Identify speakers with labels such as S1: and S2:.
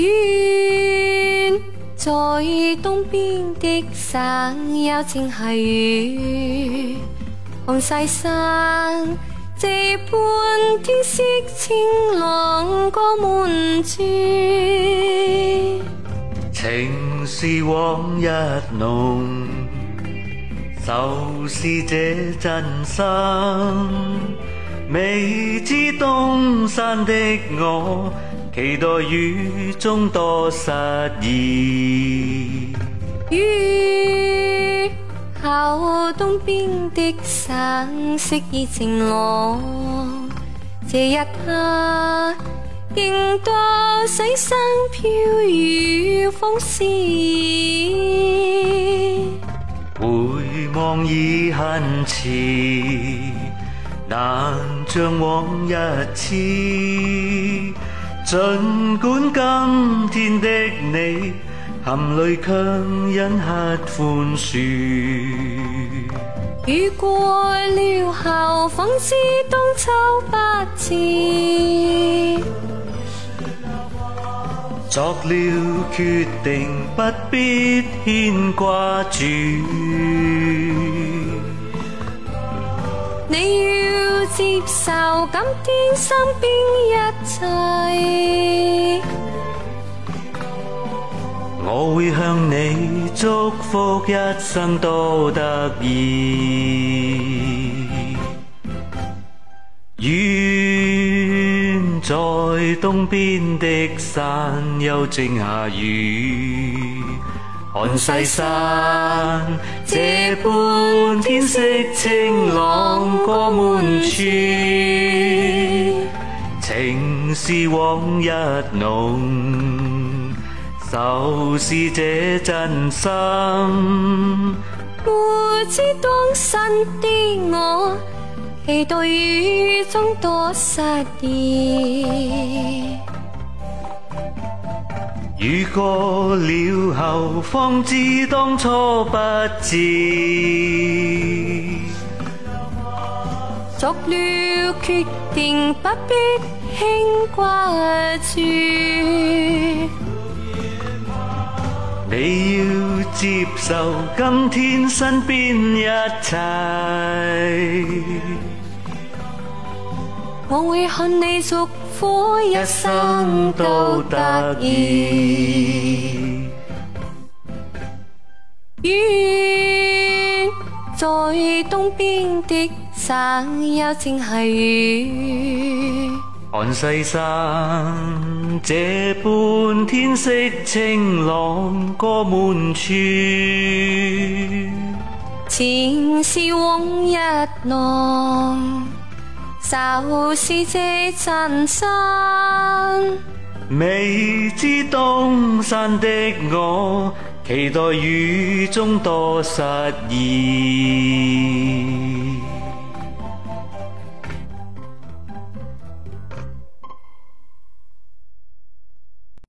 S1: 远在东边的山丘正系雨，看西山这般天色清朗过满珠。
S2: 情是往日浓，愁是这真心。未知东山的我，期待雨中多失意。
S1: 雨后东边的山色已晴朗，这一刻竟多洗衫飘雨风丝。
S2: 回望已恨迟，难像往日似。尽管今天的你含泪强忍刻宽恕。
S1: 雨过了后，方知当秋不至。
S2: 作了决定，不必牵挂住。
S1: 接受今天身边一切，
S2: 我会向你祝福一生都得意。远在东边的山丘正下雨，看西山这般天色清朗过满处。情是往日浓，就是这真心。
S1: 不知当身的我，期待雨中多失意。
S2: 雨过了后，方知当初不智。
S1: 作了决定，不必牵挂住。
S2: 你要接受今天身边一切。
S1: 我会看你祝苦一生都得意。雨在东边的山丘正系雨，
S2: 看西山这般天色清朗过满处。
S1: 前是往日浓，就是这真心。
S2: 未知东山的我，期待雨中多失意。